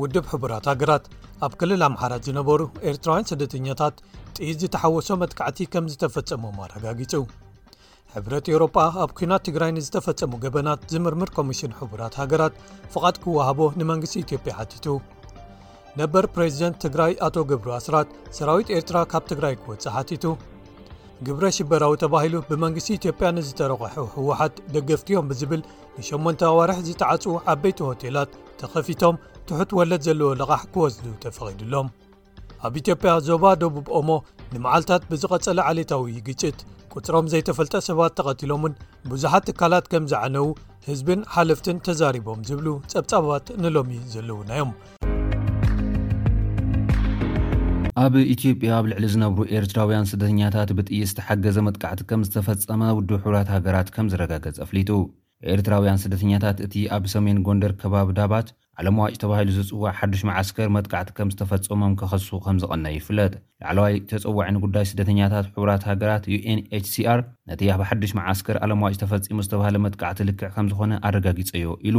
ውድብ ሕቡራት ሃገራት ኣብ ክልል ኣምሓራት ዝነበሩ ኤርትራውያን ስደተኛታት ጥይት ዝተሓወሶ መጥካዕቲ ከም ዝተፈጸሞም ኣረጋጊጹ ሕብረት ኤውሮጳ ኣብ ኩናት ትግራይ ንዝተፈጸሙ ገበናት ዝምርምር ኮሚሽን ሕቡራት ሃገራት ፍቓድ ክወሃቦ ንመንግስቲ ኢትዮጵያ ሓቲቱ ነበር ፕሬዚደንት ትግራይ ኣቶ ገብሩ ኣስራት ሰራዊት ኤርትራ ካብ ትግራይ ክወፅእ ሓቲቱ ግብረ ሽበራዊ ተባሂሉ ብመንግስቲ ኢትዮጵያ ንዝተረቐሑ ህወሓት ደገፍቲ እዮም ብዝብል ንሸሞንተ ኣዋርሕ ዝተዓጽዉ ዓበይቲ ሆቴላት ተኸፊቶም ትሑት ወለድ ዘለዎ ልቓሕ ክወስዱ ተፈቒዱሎም ኣብ ኢትዮጵያ ዞባ ደቡብ ኦሞ ንመዓልታት ብዝቐጸለ ዓሌታዊ ግጭት ቁጽሮም ዘይተፈልጠ ሰባት ተቐቲሎምን ብዙሓት ትካላት ከም ዝዓነዉ ህዝብን ሓለፍትን ተዛሪቦም ዝብሉ ጸብጻባት ንሎሚ ዘለዉና እዮም ኣብ ኢትዮጵያ ኣብ ልዕሊ ዝነብሩ ኤርትራውያን ስደተኛታት ብጥይት ዝተሓገዘ መጥቃዕቲ ከም ዝተፈጸመ ውድብ ሕቡራት ሃገራት ከም ዝረጋገጸ ኣፍሊጡ። ኤርትራውያን ስደተኛታት እቲ ኣብ ሰሜን ጎንደር ከባቢ ዳባት ዓለምዋጭ ተባሂሉ ዝጽዋዕ ሓዱሽ መዓስከር መጥቃዕቲ ከም ዝተፈጸሞም ከኸሱ ከም ዝቐነዩ ይፍለጥ። ላዕለዋይ ተጸዋዒ ንጉዳይ ስደተኛታት ሕቡራት ሃገራት፣ UNHCR፣ ነቲ ኣብ ሓዱሽ መዓስከር ኣለምዋጭ ተፈጺሙ ዝተባህለ መጥቃዕቲ ልክዕ ከም ዝኾነ ኣረጋጊጸዮ ኢሉ።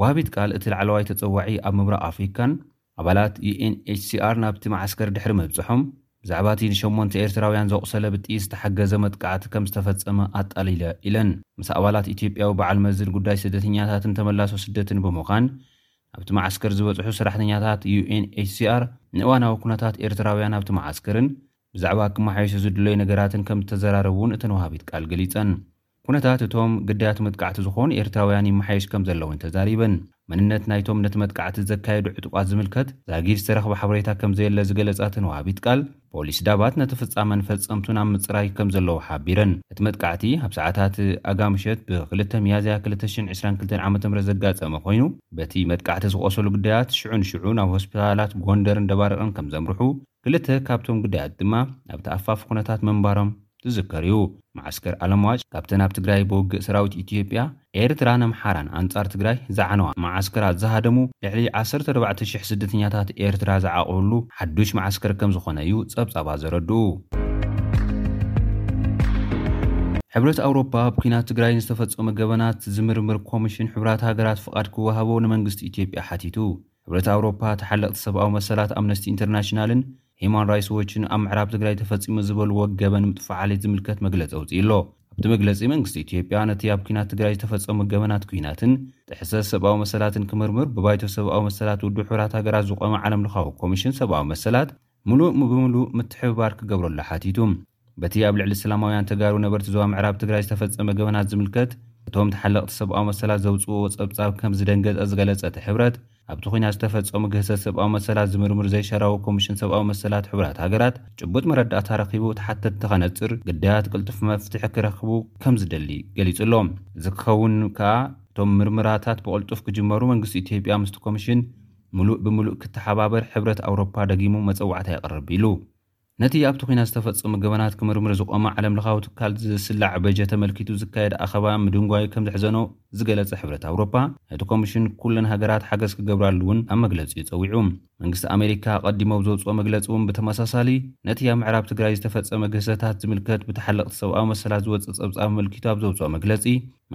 ወሃቢት ቃል እቲ ላዕለዋይ ተጸዋዒ ኣብ ምብራቕ ኣፍሪካን ኣባላት ዩኤንኤችሲኣር ናብቲ መዓስከር ድሕሪ ምብጽሖም፣ ብዛዕባ እቲ ንሸሞንተ ኤርትራውያን ዘቑሰለ ብጥይት ዝተሓገዘ መጥቃዕቲ ከምዝተፈጸመ ኣጣሊለ ኢለን። ምስ ኣባላት ኢትዮጵያዊ በዓል መዝን ጉዳይ ስደተኛታትን ተመላሶ ስደትን ብምዃን ናብቲ መዓስከር ዝበጽሑ ሰራሕተኛታት ዩኤንኤችሲኣር ንእዋናዊ ኩነታት ኤርትራውያን ኣብቲ መዓስከርን ብዛዕባ ክመሓየሹ ዝድለዩ ነገራትን ከምዝተዘራረቡ'ውን እተን ወሃቢት ቃል ገሊጸን። ኩነታት እቶም ግዳያት መጥቃዕቲ ዝኾኑ ኤርትራውያን ይመሓየሽ ከምዘሎ'ውን ተዛሪበን። መንነት ናይቶም ነቲ መጥቃዕቲ ዘካየዱ ዕጡቓት ዝምልከት ዛጊድ ዝተረኽበ ሓበሬታ ከምዘየለ ዝገለጻ እተን ወሃቢት ቃል፣ ፖሊስ ዳባት ነቲ ፍጻመን ፈጸምቱን ኣብ ምጽራይ ከምዘለዉ ሓቢረን። እቲ መጥቃዕቲ ኣብ ሰዓታት ኣጋ ምሸት ብ ክልተ ሚያዝያ ክልተ ሽሕን ዕስራን ክልተን ዓመተ ምህረት ዘጋጠመ ኮይኑ፣ በቲ መጥቃዕቲ ዝቖሰሉ ግዳያት ሽዑ ንሽዑ ናብ ሆስፒታላት ጎንደርን ደባርቕን ከምዘምርሑ ክልተ ካብቶም ግዳያት ድማ ኣብ ተኣፋፊ ኩነታት ምንባሮም ዝዝከር እዩ። መዓስከር ኣለምዋጭ ካብተን ኣብ ትግራይ ብውግእ ሰራዊት ኢትዮጵያ፣ ኤርትራን ኣምሓራን ኣንጻር ትግራይ ዘዕነዋ መዓስከራት ዝሃደሙ ልዕሊ ዓሰርተ ኣርባዕተ ሽሕ ስደተኛታት ኤርትራ ዝዓቖብሉ ሓዱሽ መዓስከር ከምዝኾነ እዩ ጸብጻባት ዘረድኡ። ሕብረት ኣውሮፓ ኣብ ኲናት ትግራይ ንዝተፈጸሙ ገበናት ዝምርምር ኮሚሽን ሕቡራት ሃገራት ፍቓድ ክወሃቦ ንመንግስቲ ኢትዮጵያ ሓቲቱ። ሕብረት ኣውሮፓ፣ ተሓለቕቲ ሰብኣዊ መሰላት ኣምነስቲ ኢንተርናሽናልን ሂዩማን ራይስ ዎችን ኣብ ምዕራብ ትግራይ ተፈፂሙ ዝበልዎ ገበን ምጥፋእ ዓሌት ዝምልከት መግለፂ ኣውፂኡ ኣሎ። ኣብቲ መግለፂ መንግስቲ ኢትዮጵያ ነቲ ኣብ ኲናት ትግራይ ዝተፈፀሙ ገበናት ኲናትን ጥሕሰት ሰብኣዊ መሰላትን ክምርምር ብባይቶ ሰብኣዊ መሰላት ውድብ ሕቡራት ሃገራት ዝቖመ ዓለምለኻዊ ኮሚሽን ሰብኣዊ መሰላት ምሉእ ብምሉእ ምትሕብባር ክገብረሉ ሓቲቱ። በቲ ኣብ ልዕሊ ሰላማውያን ተጋሩ ነበርቲ ዞባ ምዕራብ ትግራይ ዝተፈፀመ ገበናት ዝምልከት እቶም ተሓለቕቲ ሰብኣዊ መሰላት ዘውፅእዎ ፀብፃብ ከምዝደንገፀ ዝገለፀ እቲ ሕብረት፣ ኣብቲ ኵናት ዝተፈፀሙ ግህሰት ሰብኣዊ መሰላት ዝምርምር ዘይሻራዊ ኮሚሽን ሰብኣዊ መሰላት ሕቡራት ሃገራት ጭቡጥ መረዳእታ ረኺቡ ተሓተትቲ ከነፅር፣ ግዳያት ቅልጡፍ መፍትሒ ክረኽቡ ከምዝደሊ ገሊፁ'ሎ። እዚ ክኸውን ከኣ እቶም ምርመራታት ብቕልጡፍ ክጅመሩ መንግስቲ ኢትዮጵያ ምስቲ ኮሚሽን ምሉእ ብምሉእ ክተሓባበር ሕብረት ኣውሮፓ ደጊሙ መፀዋዕታ የቕርብ ኢሉ። ነቲ ኣብቲ ኲናት ዝተፈጸሙ ገበናት ክምርምር ዝቖመ ዓለምለኻዊ ትካል ዝስላዕ በጀት ኣመልኪቱ ዝካየድ ኣኸባ ምድንጓዩ ከም ዘሕዘኖ ዝገለጸ ሕብረት ኣውሮፓ፣ ነቲ ኮሚሽን ኩለን ሃገራት ሓገዝ ክገብራሉ እውን ኣብ መግለጺኡ ጸዊዑ። መንግስቲ ኣሜሪካ ኣቐዲሙ ኣብ ዘውጽኦ መግለጺ እውን ብተመሳሳሊ፣ ነቲ ኣብ ምዕራብ ትግራይ ዝተፈጸመ ግህሰታት ዝምልከት ብተሓለቕቲ ሰብኣዊ መሰላት ዝወጸ ጸብጻብ ኣመልኪቱ ኣብ ዘውጽኦ መግለጺ፣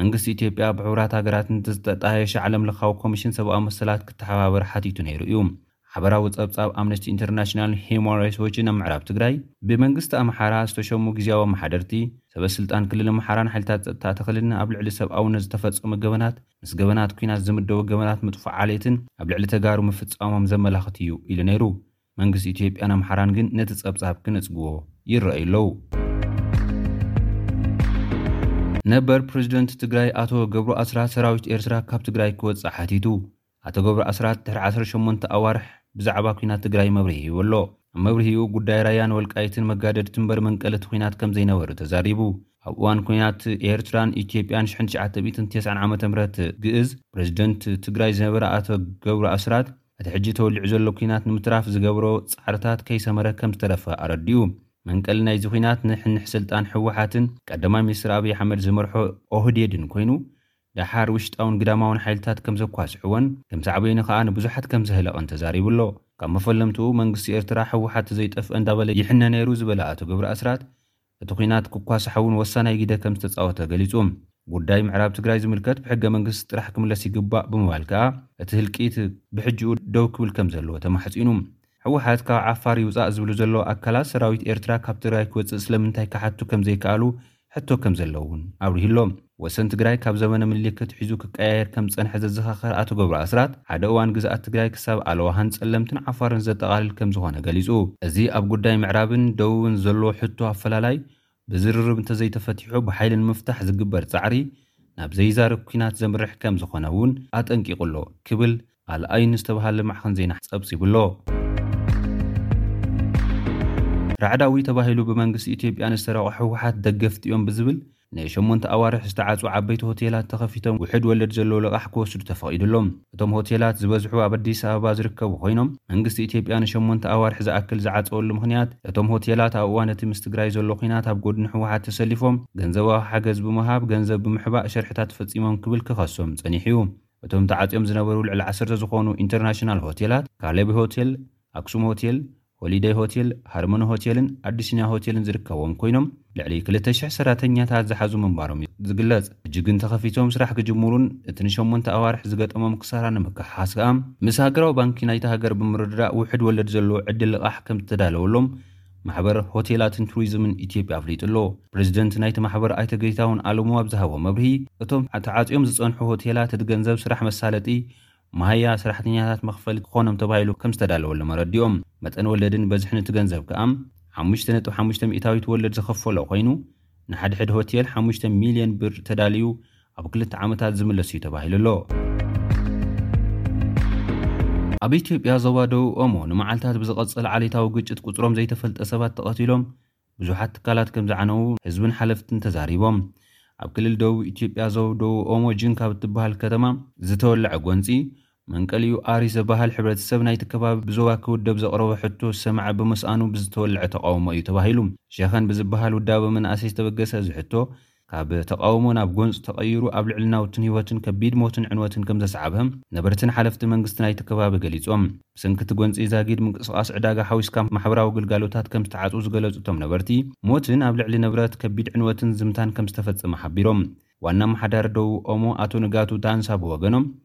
መንግስቲ ኢትዮጵያ ብሕቡራት ሃገራት ንዝተጣየሸ ዓለምለኻዊ ኮሚሽን ሰብኣዊ መሰላት ክተሓባበር ሓቲቱ ነይሩ እዩ። ሓበራዊ ፀብፃብ ኣምነስቲ ኢንተርናሽናልን ሂዩማን ራይትስ ዎችን ኣብ ምዕራብ ትግራይ ብመንግስቲ ኣምሓራ ዝተሾሙ ጊዚያዊ ኣመሓደርቲ፣ ሰበ ስልጣን ክልል ኣምሓራን ሓይልታት ፀጥታ እቲ ክልልን ኣብ ልዕሊ ሰብኣውነት ዝተፈፀሙ ገበናት ምስ ገበናት ኲናት ዝምደቡ ገበናት ምጥፋእ ዓሌትን ኣብ ልዕሊ ተጋሩ ምፍፃሞም ዘመላኽት እዩ ኢሉ ነይሩ። መንግስቲ ኢትዮጵያን ኣምሓራን ግን ነቲ ፀብፃብ ክነፅግዎ ይረኣዩ ኣለው። ነበር ፕረዚደንት ትግራይ ኣቶ ገብሩ ኣስራት ሰራዊት ኤርትራ ካብ ትግራይ ክወፅእ ሓቲቱ። ኣቶ ገብሩ ኣስራት ድሕሪ ዓሰርተ ሸሞንተ ኣዋርሕ ብዛዕባ ኲናት ትግራይ መብርሂ ሂቡ ኣሎ። ኣብ መብርሂኡ ጉዳይ ራያን ወልቃይትን መጋደድቲ እምበር መንቀሊ እቲ ኲናት ከምዘይነበሩ ተዛሪቡ። ኣብ እዋን ኲናት ኤርትራን ኢትዮጵያን ሽሕን ትሽዓተ ሚእትን ተስዓን ዓመተ ምህረት ግእዝ ፕረዚደንት ትግራይ ዝነበረ ኣቶ ገብሩ ኣስራት እቲ ሕጂ ተወሊዑ ዘሎ ኲናት ንምትራፍ ዝገብሮ ጻዕርታት ከይሰመረ ከምዝተረፈ ኣረዲኡ። መንቀሊ ናይዚ ኲናት ንሕንሕ ስልጣን ህወሓትን ቀዳማይ ሚኒስትር ኣብይ ኣሕመድ ዝመርሖ ኦህዴድን ኮይኑ ደሓር ውሽጣውን ግዳማውን ሓይልታት ከም ዘኳስዕወን ከም ሳዕቤኑ ከኣ ንብዙሓት ከም ዘህለቐን ተዛሪቡ ኣሎ። ካብ መፈለምትኡ መንግስቲ ኤርትራ ህወሓት ተዘይጠፍእ እንዳበለ ይሕነ ነይሩ ዝበለ ኣቶ ገብረኣስራት፣ እቲ ኲናት ክኳሳሕ'ውን ወሳናይ ግደ ከም ዝተጻወተ ገሊጹ። ጉዳይ ምዕራብ ትግራይ ዝምልከት ብሕገ መንግስቲ ጥራሕ ክምለስ ይግባእ ብምባል ከኣ እቲ ህልቂት ብሕጂኡ ደው ክብል ከም ዘለዎ ተማሕጺኑ። ህወሓት ካብ ዓፋር ይውፃእ ዝብሉ ዘለዉ ኣካላት ሰራዊት ኤርትራ ካብ ትግራይ ክወፅእ ስለምንታይ ክሓቱ ከምዘይከኣሉ ሕቶ ከምዘለዉ እውን ኣብሪሁ ኣሎ። ወሰን ትግራይ ካብ ዘመነ ምኒልክ ኣትሒዙ ክቀያየር ከምዝፀንሐ ዘዘኻኸረ ኣቶ ገብሩ ኣስራት ሓደ እዋን ግዝኣት ትግራይ ክሳብ ኣለዋሃን ፀለምትን ዓፋርን ዘጠቓልል ከምዝኾነ ገሊፁ። እዚ ኣብ ጉዳይ ምዕራብን ደቡብን ዘሎ ሕቶ ኣፈላላይ ብዝርርብ እንተዘይተፈቲሑ ብሓይሊ ንምፍታሕ ዝግበር ፃዕሪ ናብ ዘይዛረግ ኲናት ዘምርሕ ከምዝኾነ እውን ኣጠንቂቑ'ሎ ክብል ኣልኣይን ዝተብሃለ ማዕኸን ዜና ፀብፂቡ'ሎ። ራዕዳዊ ተባሂሉ ብመንግስቲ ኢትዮጵያ ንዝተረቐ ህወሓት ደገፍቲ እዮም ብዝብል ንሸሞንተ ኣዋርሕ ዝተዓፅዉ ዓበይቲ ሆቴላት ተኸፊቶም ውሕድ ወለድ ዘለዎ ልቓሕ ክወስዱ ተፈቒዱሎም። እቶም ሆቴላት ዝበዝሑ ኣብ ኣዲስ ኣበባ ዝርከቡ ኮይኖም፣ መንግስቲ ኢትዮጵያ ንሸሞንተ ኣዋርሕ ዝኣክል ዝዓፀወሉ ምኽንያት እቶም ሆቴላት ኣብ እዋን እቲ ምስ ትግራይ ዘሎ ኹናት ኣብ ጎድኒ ህወሓት ተሰሊፎም ገንዘባዊ ሓገዝ ብምሃብ ገንዘብ ብምሕባእ ሸርሕታት ፈፂሞም ክብል ክኸሶም ፀኒሑ እዩ። እቶም ተዓፅዮም ዝነበሩ ልዕሊ ዓሰርተ ዝኾኑ ኢንተርናሽናል ሆቴላት ካሌብ ሆቴል፣ ኣክሱም ሆቴል፣ ሆሊደይ ሆቴል፣ ሃርሞኒ ሆቴልን ኣቢሲንያ ሆቴልን ዝርከብዎም ኮይኖም ልዕሊ ክልተ ሽሕ ሰራተኛታት ዝሓዙ ምንባሮም እዩ ዝግለፅ። ሕጂ ግን ተኸፊቶም ስራሕ ክጅምሩን እቲ ንሸሞንተ ኣዋርሕ ዝገጠሞም ክሳራ ንምክሓስ ከኣ ምስ ሃገራዊ ባንኪ ናይታ ሃገር ብምርድዳእ ውሕድ ወለድ ዘለዎ ዕድል ልቓሕ ከምዝተዳለወሎም ማሕበር ሆቴላትን ቱሪዝምን ኢትዮጵያ ኣፍሊጡ ኣሎ። ፕረዚደንት ናይቲ ማሕበር ኣይተ ገይታሁን ኣለሙ ኣብ ዝሃቦ መብርሂ እቶም ተዓፅዮም ዝፀንሑ ሆቴላትእቲ ገንዘብ ስራሕ መሳለጢ መሃያ ሰራሕተኛታት መኽፈሊ ክኾኖም ተባሂሉ ከምዝተዳለወሎም ኣረዲኦም። መጠን ወለድን በዝሕን እቲ ገንዘብ ከኣ ሓሙሽተ ነጥቢ ሓሙሽተ ሚእታዊት ወለድ ዝኽፈሎ ኮይኑ ንሓድሕድ ሆቴል ሓሙሽተ ሚልዮን ብር ተዳልዩ ኣብ ክልተ ዓመታት ዝምለስ እዩ ተባሂሉ ኣሎ። ኣብ ኢትዮጵያ ዞባ ደቡብ ኦሞ ንመዓልታት ብዝቐፀለ ዓሌታዊ ግጭት ቁፅሮም ዘይተፈልጠ ሰባት ተቐቲሎም ብዙሓት ትካላት ከምዝዓነዉ ህዝብን ሓለፍትን ተዛሪቦም። ኣብ ክልል ደቡብ ኢትዮጵያ ዞብ ደቡብ ኦሞ ጂንካ ኣብ እትበሃል ከተማ ዝተወለዐ ጎንፂ፣ መንቀሊኡ ኣሪ ዘበሃል ሕብረተሰብ ናይቲ ከባቢ ብዞባ ክውደብ ዘቕረቦ ሕቶ ዝሰመዐ ብምስኣኑ ብዝተወለዐ ተቓውሞ እዩ ተባሂሉ። ሸኸን ብዝበሃል ውዳበ መናእሰይ ዝተበገሰ እዚ ሕቶ፣ ካብ ተቓውሞ ናብ ጎንፂ ተቐይሩ ኣብ ልዕሊ ናውትን ህይወትን ከቢድ ሞትን ዕንወትን ከምዘስዓበ ነበርትን ሓለፍቲ መንግስቲ ናይቲ ከባቢ ገሊፆም። ብሰንኪ እቲ ጎንፂ ዛጊድ ምንቅስቓስ ዕዳጋ ሓዊስካ ማሕበራዊ ግልጋሎታት ከምዝተዓፅዉ ዝገለፁ እቶም ነበርቲ፣ ሞትን ኣብ ልዕሊ ንብረት ከቢድ ዕንወትን ዝምታን ከምዝተፈፀመ ሓቢሮም። ዋና ኣመሓዳሪ ደቡብ ኦሞ ኣቶ ንጋቱ ታንሳ ብወገኖም፣